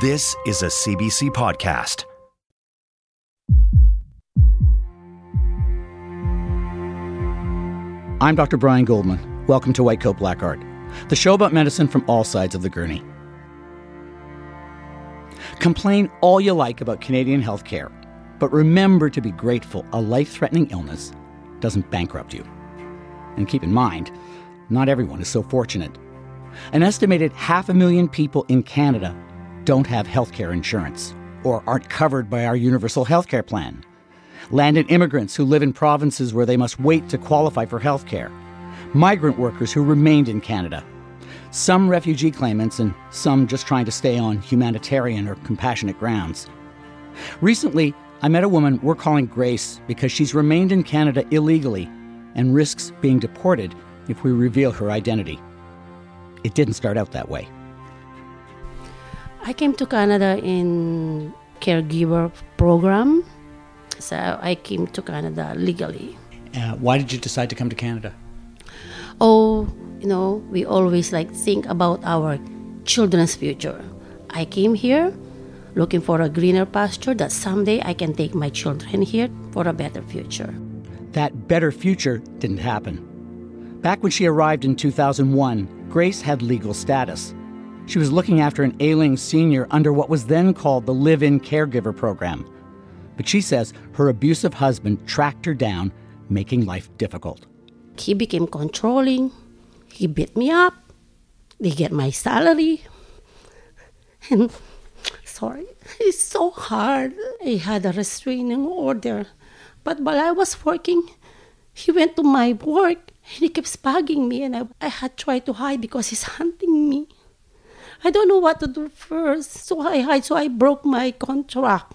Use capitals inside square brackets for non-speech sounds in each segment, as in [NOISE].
This is a CBC podcast. I'm Dr. Brian Goldman. Welcome to White Coat Black Art, the show about medicine from all sides of the gurney. Complain all you like about Canadian healthcare, but remember to be grateful a life threatening illness doesn't bankrupt you. And keep in mind, not everyone is so fortunate. An estimated half a million people in Canada don't have health care insurance or aren't covered by our universal health care plan landed immigrants who live in provinces where they must wait to qualify for health care, migrant workers who remained in Canada, some refugee claimants, and some just trying to stay on humanitarian or compassionate grounds. Recently, I met a woman we're calling Grace because she's remained in Canada illegally and risks being deported if we reveal her identity. It didn't start out that way. I came to Canada in caregiver program so I came to Canada legally. Uh, why did you decide to come to Canada? Oh, you know, we always like think about our children's future. I came here looking for a greener pasture that someday I can take my children here for a better future. That better future didn't happen. Back when she arrived in 2001, Grace had legal status. She was looking after an ailing senior under what was then called the Live In Caregiver Program but she says her abusive husband tracked her down, making life difficult. He became controlling. He beat me up. They get my salary. And sorry, it's so hard. I had a restraining order. But while I was working, he went to my work and he kept bugging me and I, I had tried to hide because he's hunting me. I don't know what to do first. So I hide, so I broke my contract.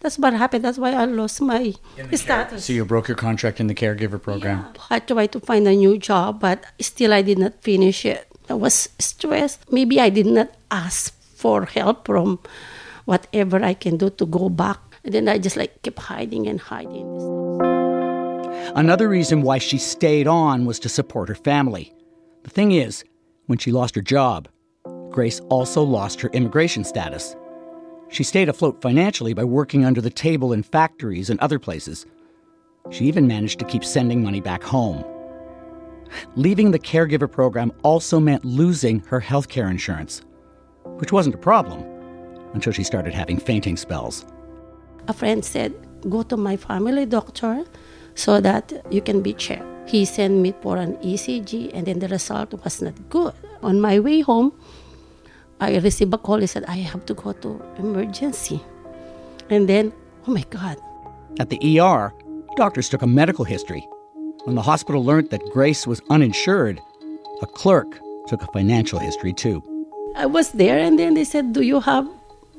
That's what happened. That's why I lost my status. So you broke your contract in the caregiver program. Yeah. I tried to find a new job, but still I did not finish it. I was stressed. Maybe I did not ask for help from whatever I can do to go back. And then I just like kept hiding and hiding. Another reason why she stayed on was to support her family. The thing is, when she lost her job, Grace also lost her immigration status. She stayed afloat financially by working under the table in factories and other places. She even managed to keep sending money back home. Leaving the caregiver program also meant losing her health care insurance, which wasn't a problem until she started having fainting spells. A friend said, Go to my family doctor so that you can be checked. He sent me for an ECG, and then the result was not good. On my way home, I received a call. He said, I have to go to emergency. And then, oh my God. At the ER, doctors took a medical history. When the hospital learned that Grace was uninsured, a clerk took a financial history too. I was there, and then they said, Do you have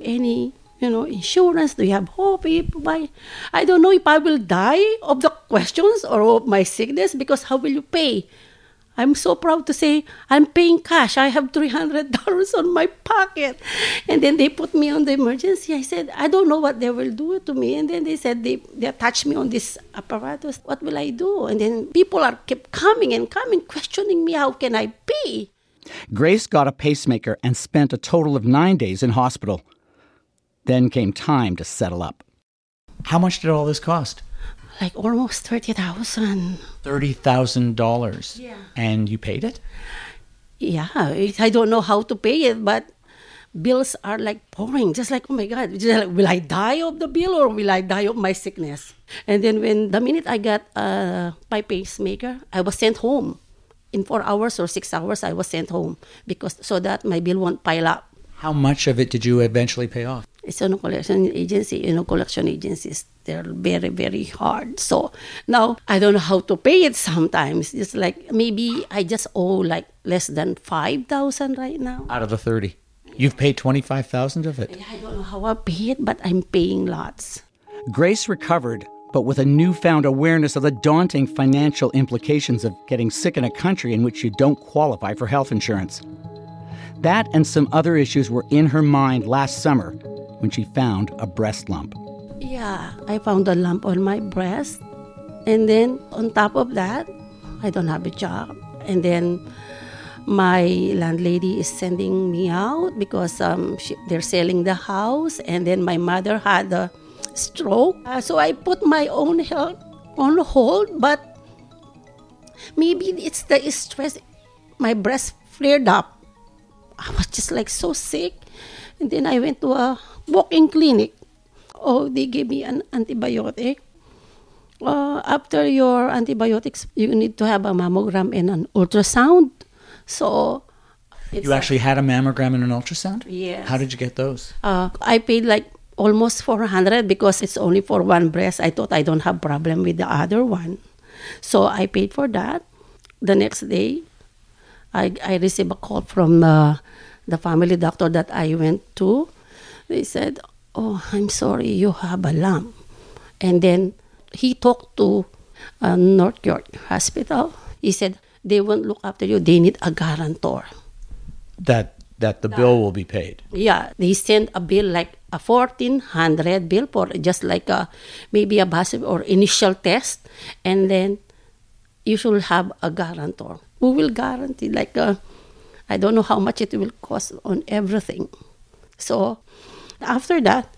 any you know, insurance? Do you have hope? If I, I don't know if I will die of the questions or of my sickness because how will you pay? I'm so proud to say I'm paying cash. I have $300 on my pocket. And then they put me on the emergency. I said, I don't know what they will do to me. And then they said, they, they attached me on this apparatus. What will I do? And then people are kept coming and coming, questioning me, how can I pay? Grace got a pacemaker and spent a total of nine days in hospital. Then came time to settle up. How much did all this cost? Like almost thirty thousand. Thirty thousand dollars. Yeah. And you paid it? Yeah, I don't know how to pay it, but bills are like pouring. Just like, oh my God, like, will I die of the bill or will I die of my sickness? And then when the minute I got uh, my pacemaker, I was sent home. In four hours or six hours, I was sent home because so that my bill won't pile up. How much of it did you eventually pay off? It's a collection agency. You know, collection agencies they're very very hard. So now I don't know how to pay it. Sometimes it's like maybe I just owe like less than five thousand right now. Out of the thirty, you've paid twenty five thousand of it. I don't know how I pay it, but I'm paying lots. Grace recovered, but with a newfound awareness of the daunting financial implications of getting sick in a country in which you don't qualify for health insurance. That and some other issues were in her mind last summer when she found a breast lump. Yeah, I found a lump on my breast. And then on top of that, I don't have a job. And then my landlady is sending me out because um, she, they're selling the house, and then my mother had a stroke. Uh, so I put my own health on hold, but maybe it's the stress. My breast flared up. I was just like so sick. And then I went to a walk-in clinic. Oh, they gave me an antibiotic. Uh, after your antibiotics, you need to have a mammogram and an ultrasound. So, it's You actually had a mammogram and an ultrasound? Yes. How did you get those? uh, I paid like almost 400 because it's only for one breast. I thought I don't have problem with the other one. So I paid for that. The next day, I, I received a call from uh, the family doctor that I went to. They said, oh, I'm sorry, you have a lump. And then he talked to uh, North York Hospital. He said, they won't look after you. They need a guarantor. That that the bill will be paid. Yeah, they send a bill like a fourteen hundred bill for just like a maybe a basic or initial test, and then you should have a guarantor who will guarantee like a, I don't know how much it will cost on everything. So after that,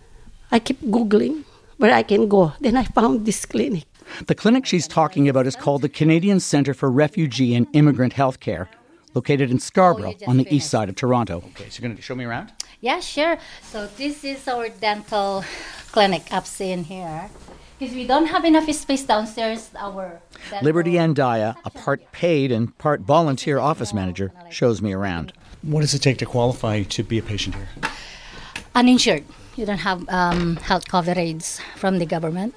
I keep googling where I can go. Then I found this clinic. The clinic she's talking about is called the Canadian Centre for Refugee and Immigrant Healthcare, located in Scarborough oh, just on the east side of Toronto. Okay, so you're going to show me around? Yeah, sure. So this is our dental clinic up in here. Because we don't have enough space downstairs, our dental Liberty Andaya, a part paid and part volunteer office manager, shows me around. What does it take to qualify to be a patient here? Uninsured. You don't have um, health coverage from the government.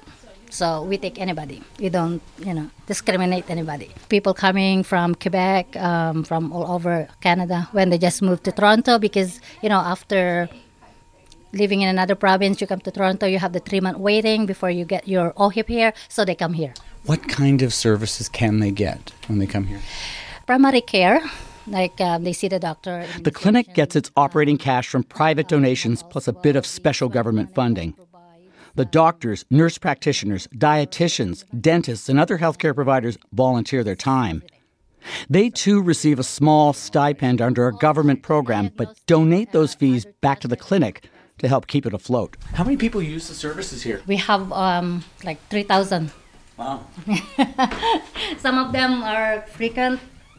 So we take anybody. We don't, you know, discriminate anybody. People coming from Quebec, um, from all over Canada, when they just moved to Toronto, because you know, after living in another province, you come to Toronto, you have the three month waiting before you get your OHIP here, so they come here. What kind of services can they get when they come here? Primary care, like uh, they see the doctor. The clinic gets its operating cash from private donations plus a bit of special government funding. The doctors, nurse practitioners, dietitians, dentists, and other healthcare providers volunteer their time. They too receive a small stipend under a government program, but donate those fees back to the clinic to help keep it afloat. How many people use the services here? We have um, like 3,000 Wow. [LAUGHS] Some of them are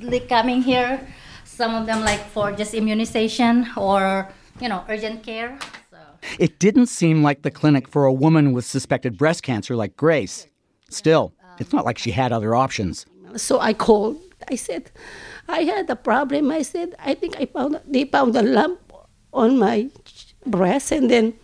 frequently coming here. Some of them like for just immunization or you know urgent care. So It didn't seem like the clinic for a woman with suspected breast cancer like Grace. Still, it's not like she had other options. So I called. I said, I had a problem. I said, I think I found they found a lump on my breast, and then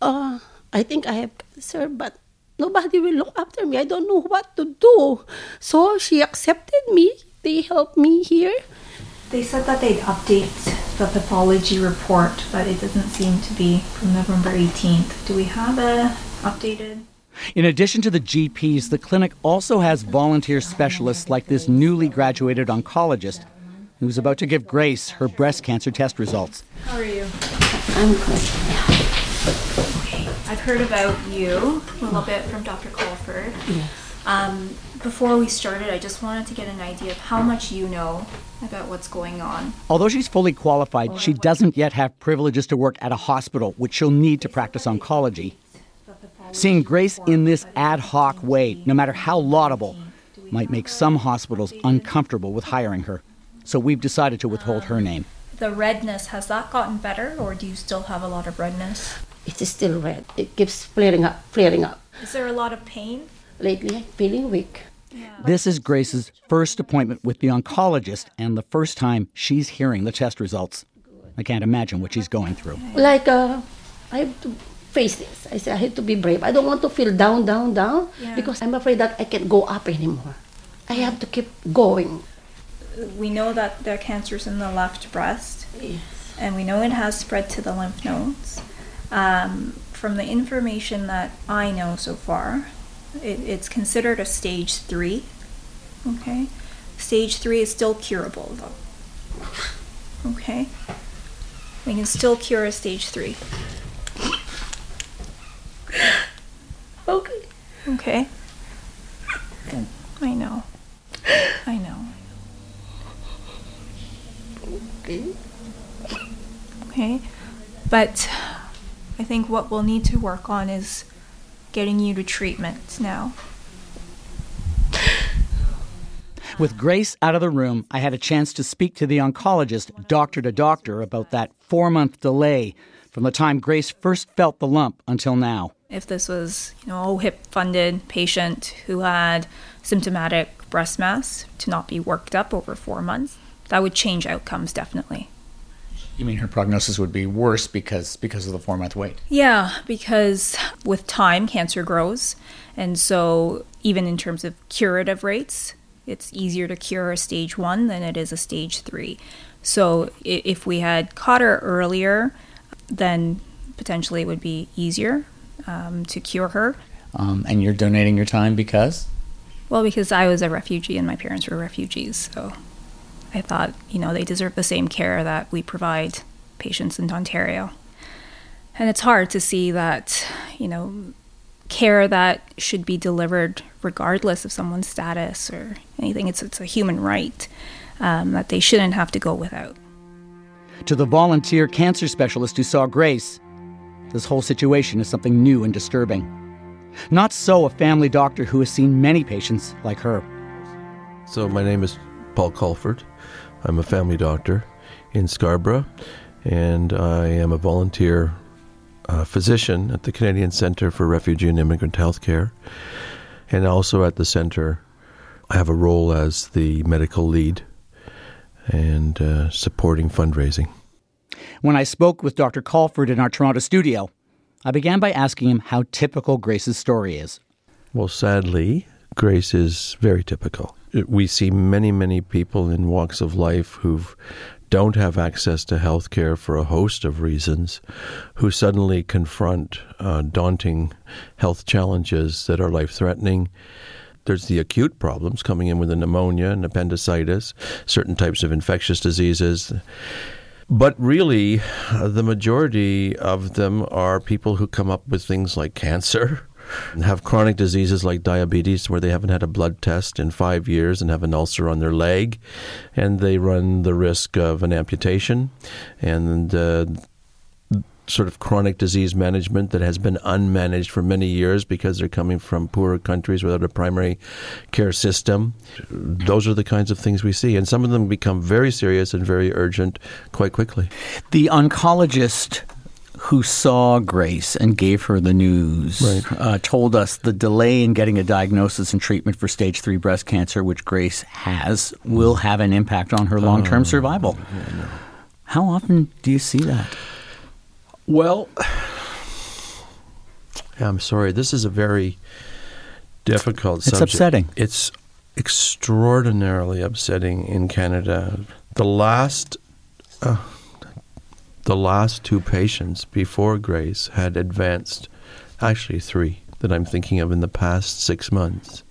uh, I think I have cancer, but nobody will look after me. I don't know what to do. So she accepted me. They helped me here. They said that they'd update the pathology report, but it doesn't seem to be from November 18th. Do we have a updated? In addition to the GPs, the clinic also has volunteer specialists like this newly graduated oncologist who's about to give Grace her breast cancer test results. How are you? I'm good. I've heard about you a little bit from Dr. Caulford. Um, before we started, I just wanted to get an idea of how much you know about what's going on. Although she's fully qualified, she doesn't yet have privileges to work at a hospital, which she'll need to practice oncology. Seeing Grace in this ad hoc way, no matter how laudable, might make some hospitals uncomfortable with hiring her. So we've decided to withhold her name. The redness, has that gotten better, or do you still have a lot of redness? It's still red. It keeps flaring up, flaring up. Is there a lot of pain? Lately, I'm feeling weak. This is Grace's first appointment with the oncologist and the first time she's hearing the test results. I can't imagine what she's going through. Like uh, I have to face this. I say I have to be brave. I don't want to feel down, down, down Yeah. because I'm afraid that I can't go up anymore. I have to keep going. We know that the cancer's in the left breast. Yes. and we know it has spread to the lymph nodes. Um, from the information that I know so far, it, it's considered a stage three. Okay, stage three is still curable though. Okay, we can still cure a stage three. okay. Okay. I know. I know. Okay. Okay, but I think what we'll need to work on is getting you to treatment now. With Grace out of the room, I had a chance to speak to the oncologist, doctor to doctor, about that four month delay from the time Grace first felt the lump until now. If this was, you know, a OHIP funded patient who had symptomatic breast mass to not be worked up over four months, that would change outcomes definitely. You mean her prognosis would be worse because because of the four month wait? Yeah, because with time, cancer grows. And so, even in terms of curative rates, it's easier to cure a stage one than it is a stage three. So, if we had caught her earlier, then potentially it would be easier um, to cure her. Um, and you're donating your time because? Well, because I was a refugee and my parents were refugees. So, I thought, you know, they deserve the same care that we provide patients in Ontario. And it's hard to see that, you know, care that should be delivered regardless of someone's status or anything. It's, it's a human right um, that they shouldn't have to go without. To the volunteer cancer specialist who saw Grace, this whole situation is something new and disturbing. Not so a family doctor who has seen many patients like her. So, my name is Paul Caulford. I'm a family doctor in Scarborough, and I am a volunteer uh, physician at the Canadian Centre for Refugee and Immigrant Healthcare, and also at the centre. I have a role as the medical lead and uh, supporting fundraising. When I spoke with Dr. Caulford in our Toronto studio, I began by asking him how typical Grace's story is. Well, sadly, Grace is very typical. We see many, many people in walks of life who don't have access to health care for a host of reasons, who suddenly confront uh, daunting health challenges that are life threatening. There's the acute problems coming in with a pneumonia and appendicitis, certain types of infectious diseases. But really, the majority of them are people who come up with things like cancer, [LAUGHS] have chronic diseases like diabetes where they haven't had a blood test in five years and have an ulcer on their leg, and they run the risk of an amputation, and uh, sort of chronic disease management that has been unmanaged for many years because they're coming from poorer countries without a primary care system. Those are the kinds of things we see, and some of them become very serious and very urgent quite quickly. The oncologist who saw Grace and gave her the news Right. uh, told us the delay in getting a diagnosis and treatment for stage three breast cancer, which Grace has, will have an impact on her long term survival. How often do you see that? Well, [SIGHS] I'm sorry. This is a very difficult It's subject. upsetting. It's extraordinarily upsetting in Canada. The last, uh, the last two patients before Grace had advanced, actually three that I'm thinking of in the past six months.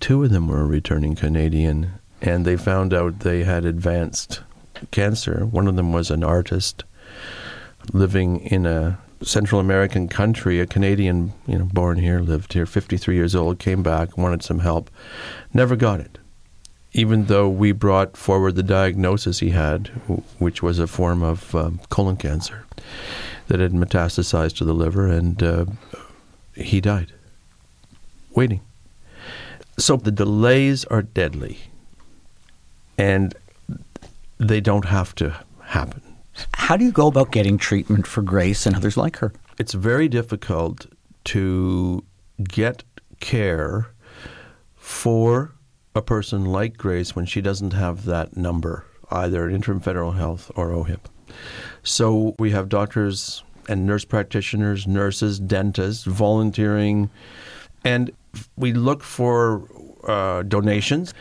Two of them were a returning Canadian, and they found out they had advanced cancer. One of them was an artist living in a Central American country, a Canadian, you know, born here, lived here, 53 years old, came back, wanted some help, never got it. Even though we brought forward the diagnosis he had, which was a form of um, colon cancer that had metastasized to the liver, and uh, he died waiting. So the delays are deadly, and they don't have to happen. How do you go about getting treatment for Grace and others like her? it's very difficult to get care for a person like Grace when she doesn't have that number, either at Interim Federal Health or OHIP. So we have doctors and nurse practitioners, nurses, dentists volunteering, and we look for uh, donations.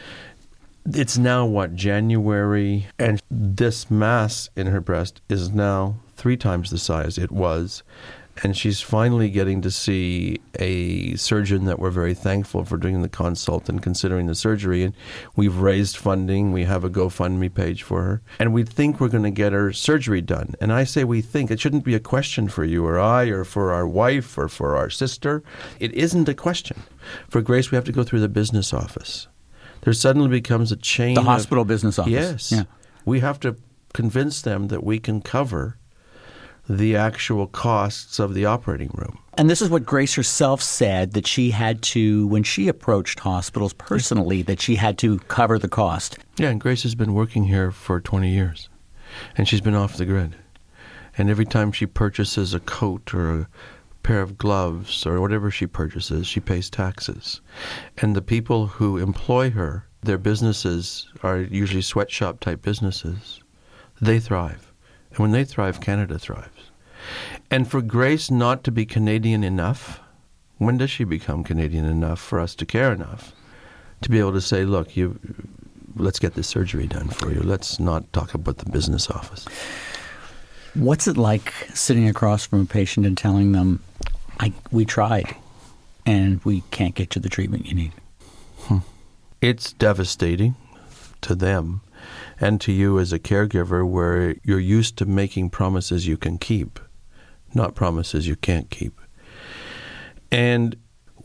It's now what January, and this mass in her breast is now three times the size it was, and she's finally getting to see a surgeon that we're very thankful for doing the consult and considering the surgery. And we've raised funding. We have a GoFundMe page for her, and we think we're going to get her surgery done. And I say we think it shouldn't be a question for you or I or for our wife or for our sister. It isn't a question. For Grace, we have to go through the business office there suddenly becomes a chain. The of- hospital business office. Yes. Yeah. We have to convince them that we can cover the actual costs of the operating room. And this is what Grace herself said that she had to, when she approached hospitals personally, that she had to cover the cost. Yeah, and Grace has been working here for 20 years, and she's been off the grid. And every time she purchases a coat or a pair of gloves or whatever she purchases, she pays taxes. And the people who employ her, their businesses are usually sweatshop type businesses. They thrive. And when they thrive, Canada thrives. And for Grace not to be Canadian enough, when does she become Canadian enough for us to care enough to be able to say, look, you, let's get this surgery done for you. Let's not talk about the business office. What's it like sitting across from a patient and telling them, I, we tried and we can't get you the treatment you need? Hmm. It's devastating to them and to you as a caregiver where you're used to making promises you can keep, not promises you can't keep. And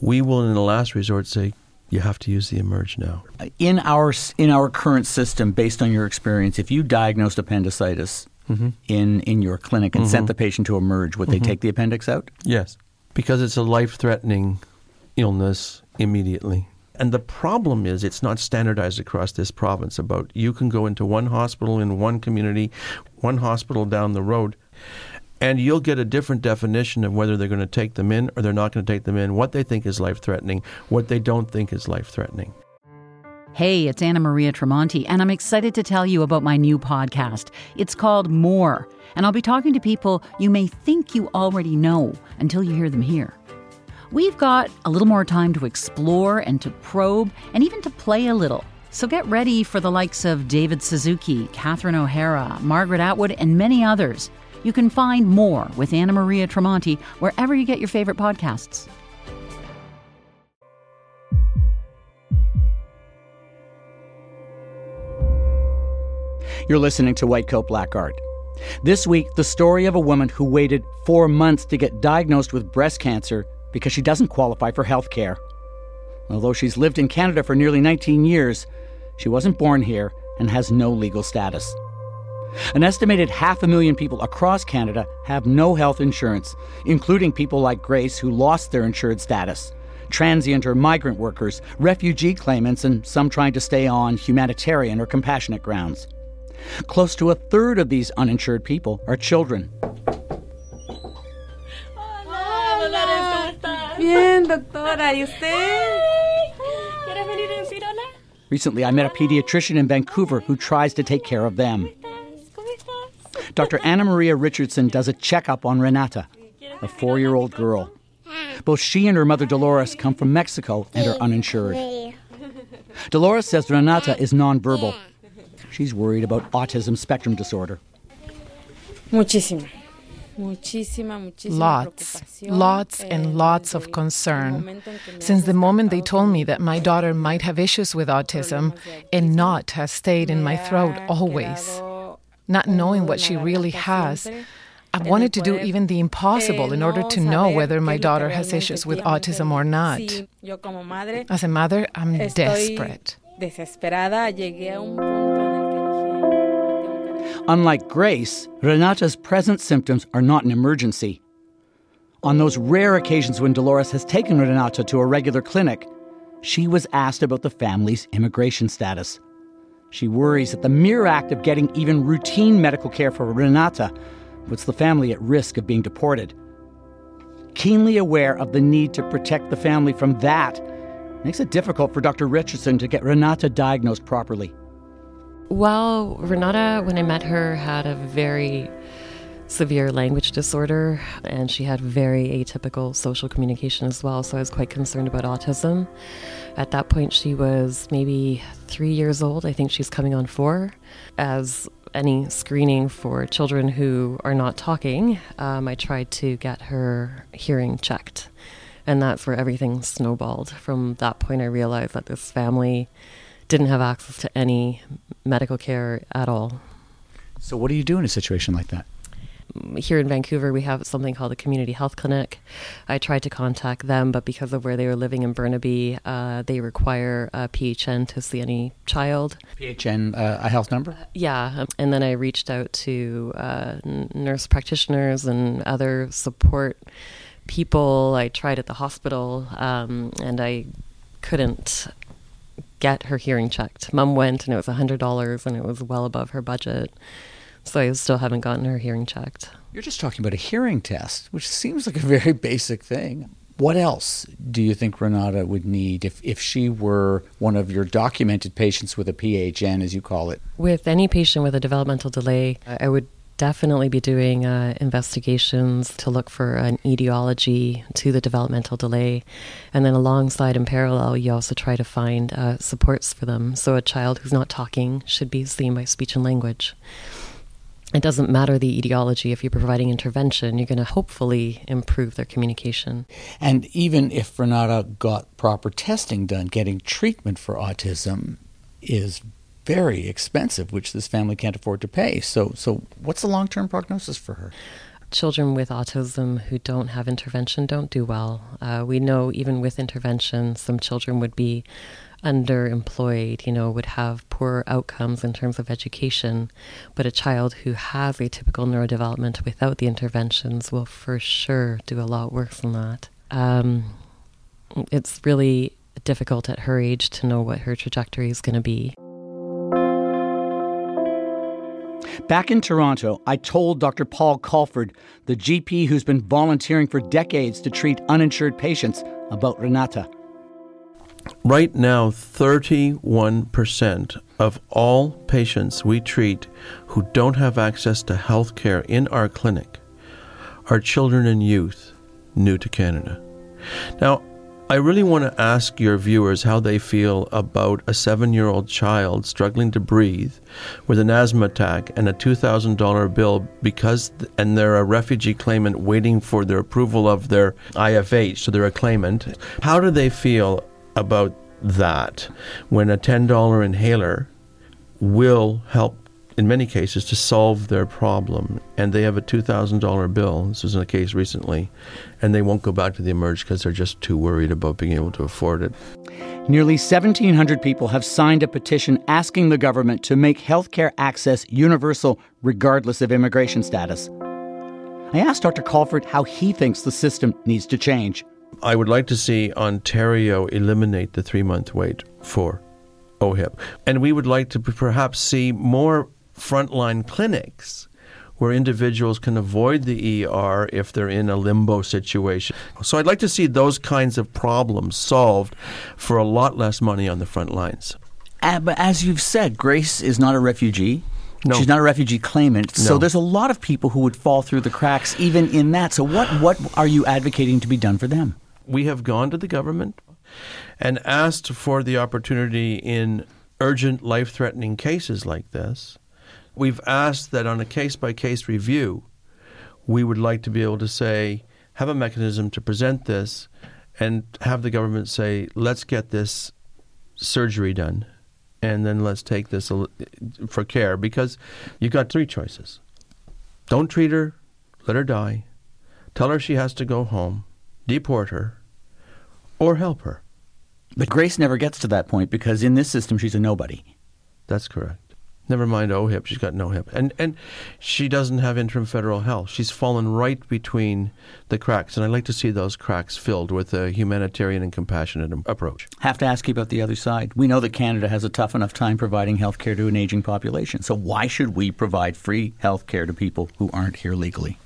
we will, in the last resort, say, you have to use the emerge now. In our in our current system, based on your experience, if you diagnosed appendicitis mm-hmm. in in your clinic and sent mm-hmm. the patient to emerge, would they mm-hmm. take the appendix out? Yes, because it's a life threatening illness immediately. And the problem is, it's not standardized across this province. About you can go into one hospital in one community, one hospital down the road, and you'll get a different definition of whether they're going to take them in or they're not going to take them in, what they think is life threatening, what they don't think is life threatening. Hey, it's Anna Maria Tremonti, and I'm excited to tell you about my new podcast. It's called More, and I'll be talking to people you may think you already know until you hear them here. We've got a little more time to explore and to probe and even to play a little. So get ready for the likes of David Suzuki, Catherine O'Hara, Margaret Atwood, and many others. You can find more with Anna Maria Tremonti wherever you get your favorite podcasts. You're listening to White Coat Black Art. This week, the story of a woman who waited four months to get diagnosed with breast cancer because she doesn't qualify for health care. Although she's lived in Canada for nearly 19 years, she wasn't born here and has no legal status. An estimated half a million people across Canada have no health insurance, including people like Grace who lost their insured status, transient or migrant workers, refugee claimants, and some trying to stay on humanitarian or compassionate grounds. Close to a third of these uninsured people are children. Bien, doctora. ¿Y usted? ¿Quieres venir en Firola? Recently, I met a pediatrician in Vancouver who tries to take care of them. Dr. Anna Maria Richardson does a checkup on Renata, a four year old girl. Both she and her mother Dolores come from Mexico and are uninsured. [LAUGHS] Dolores says Renata is nonverbal. She's worried about autism spectrum disorder. Muchísima. Muchísima, muchísima Lots, lots, Eh, and lots of concern. momento en que me Since the moment they told me that my daughter might have issues with autism a knot has stayed in my throat always, not knowing what she really has. I en el wanted to do even the impossible eh, in order to know whether my es lo que daughter has issues with autism or not. Sí, yo como madre As a mother, I'm desperate. desesperada. Llegué a un Unlike Grace, Renata's present symptoms are not an emergency. On those rare occasions when Dolores has taken Renata to a regular clinic, she was asked about the family's immigration status. She worries that the mere act of getting even routine medical care for Renata puts the family at risk of being deported. Keenly aware of the need to protect the family from that makes it difficult for Dr. Richardson to get Renata diagnosed properly. Well, Renata, when I met her, had a very severe language disorder and she had very atypical social communication as well. So I was quite concerned about autism. At that point, she was maybe three years old. I think she's coming on four. As any screening for children who are not talking, um, I tried to get her hearing checked. And that's where everything snowballed. From that point, I realized that this family didn't have access to any medical care at all. So, what do you do in a situation like that? Here in Vancouver, we have something called a community health clinic. I tried to contact them, but because of where they were living in Burnaby, uh, they require a PHN to see any child. PHN, uh, a health number? Yeah. And then I reached out to uh, nurse practitioners and other support people. I tried at the hospital, um, and I couldn't get her hearing checked. Mom went, and it was $100, and it was well above her budget. So I still haven't gotten her hearing checked. You're just talking about a hearing test, which seems like a [LAUGHS] very basic thing. What else do you think Renata would need if, if she were one of your documented patients with a PHN, as you call it? With any patient with a developmental delay, I would definitely be doing uh, investigations to look for an etiology to the developmental delay. And then alongside in parallel, you also try to find uh, supports for them. So a child who's not talking should be seen by speech and language it doesn't matter the etiology. If you're providing intervention, you're going to hopefully improve their communication. And even if Renata got proper testing done, getting treatment for autism is very expensive, which this family can't afford to pay. So, so what's the long term prognosis for her? Children with autism who don't have intervention don't do well. Uh, we know even with intervention, some children would be underemployed, you know, would have poor outcomes in terms of education. But a child who has atypical neurodevelopment without the interventions will for sure do a lot worse than that. Um, it's really difficult at her age to know what her trajectory is going to be. Back in Toronto, I told Dr. Paul Caulford, the GP who's been volunteering for decades to treat uninsured patients, about Renata. Right now, 31% of all patients we treat who don't have access to health care in our clinic are children and youth new to Canada. Now, I really want to ask your viewers how they feel about a seven year old child struggling to breathe with an asthma attack and a $2,000 bill because, and they're a refugee claimant waiting for their approval of their IFH, so they're a claimant. How do they feel about that when a $10 inhaler will help in many cases to solve their problem and they have a $2000 bill this was in a case recently and they won't go back to the emerge because they're just too worried about being able to afford it Nearly 1,700 people have signed a petition asking the government to make healthcare access universal regardless of immigration status. I asked Dr. Caulford how he thinks the system needs to change. I would like to see Ontario eliminate the three month wait for OHIP. And we would like to perhaps see more frontline clinics where individuals can avoid the ER if they're in a limbo situation. So I'd like to see those kinds of problems solved for a lot less money on the front lines. Uh, but as you've said, Grace is not a refugee. No. She's not a refugee claimant. So there's a lot of people who would fall through the cracks even in that. So what, what are you advocating to be done for them? we have gone to the government and asked for the opportunity in urgent life threatening cases like this. We've asked that on a case by case review, we would like to be able to say, have a mechanism to present this and have the government say, let's get this surgery done and then let's take this for care because you've got three choices. Don't treat her, let her die, tell her she has to go home, deport her, or help her. But Grace never gets to that point because in this system, she's a nobody. That's correct. Never mind OHIP, she's got no hip. And and she doesn't have interim federal health. She's fallen right between the cracks, and I'd like to see those cracks filled with a humanitarian and compassionate approach. Have to ask you about the other side. We know that Canada has a tough enough time providing health care to an aging population. So why should we provide free health care to people who aren't here legally?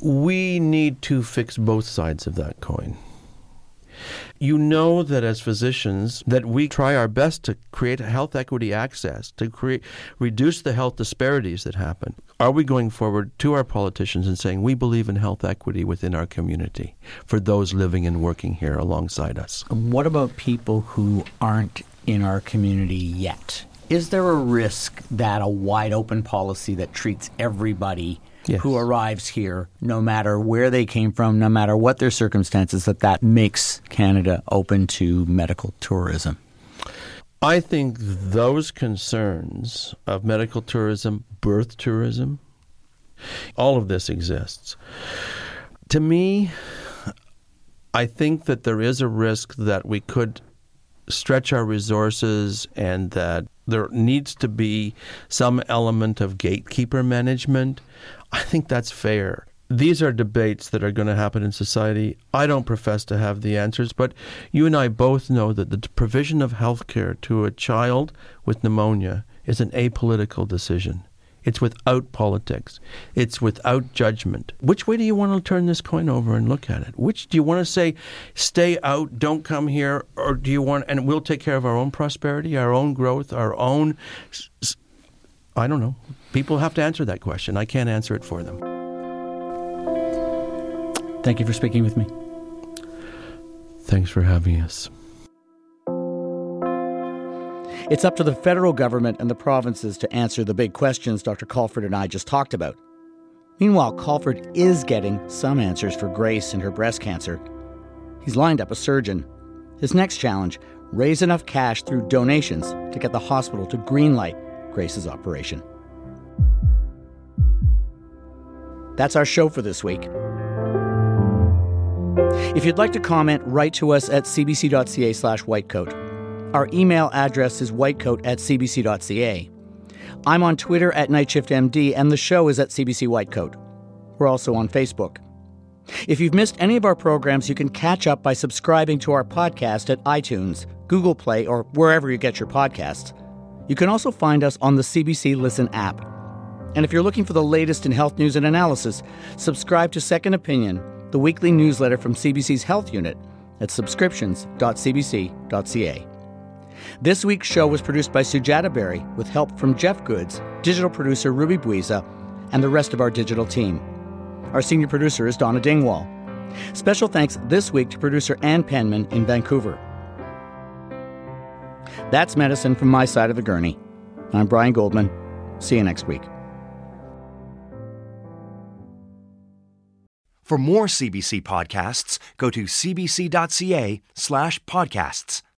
We need to fix both sides of that coin. You know that as physicians that we try our best to create health equity access, to create reduce the health disparities that happen. Are we going forward to our politicians and saying we believe in health equity within our community for those living and working here alongside us? What about people who aren't in our community yet? Is there a risk that a wide open policy that treats everybody Yes. who arrives here, no matter where they came from, no matter what their circumstances, that that makes Canada open to medical tourism? I think those concerns of medical tourism, birth tourism, All of this exists. To me, I think that there is a risk that we could stretch our resources and that there needs to be some element of gatekeeper management. I think that's fair. These are debates that are going to happen in society. I don't profess to have the answers, but you and I both know that the provision of health care to a child with pneumonia is an apolitical decision. It's without politics. It's without judgment. Which way do you want to turn this coin over and look at it? Which do you want to say, stay out, don't come here, or do you want, and we'll take care of our own prosperity, our own growth, our own. I don't know. People have to answer that question. I can't answer it for them. Thank you for speaking with me. Thanks for having us. It's up to the federal government and the provinces to answer the big questions Dr. Caulford and I just talked about. Meanwhile, Caulford is getting some answers for Grace and her breast cancer. He's lined up a surgeon. His next challenge raise enough cash through donations to get the hospital to greenlight Grace's operation. That's our show for this week. If you'd like to comment, write to us at cbc.ca slash whitecoat. Our email address is whitecoat at cbc.ca. I'm on Twitter at NightShiftMD, and the show is at CBC Whitecoat. We're also on Facebook. If you've missed any of our programs, you can catch up by subscribing to our podcast at iTunes, Google Play, or wherever you get your podcasts. You can also find us on the CBC Listen app. And if you're looking for the latest in health news and analysis, subscribe to Second Opinion, the weekly newsletter from CBC's Health Unit at subscriptions.cbc.ca. This week's show was produced by Sujata Berry with help from Jeff Goodes, digital producer Ruby Buiza, and the rest of our digital team. Our senior producer is Donna Dingwall. Special thanks this week to producer Ann Penman in Vancouver. That's medicine from my side of the gurney. I'm Brian Goldman. See you next week. For more CBC podcasts, go to cbc.ca slash podcasts.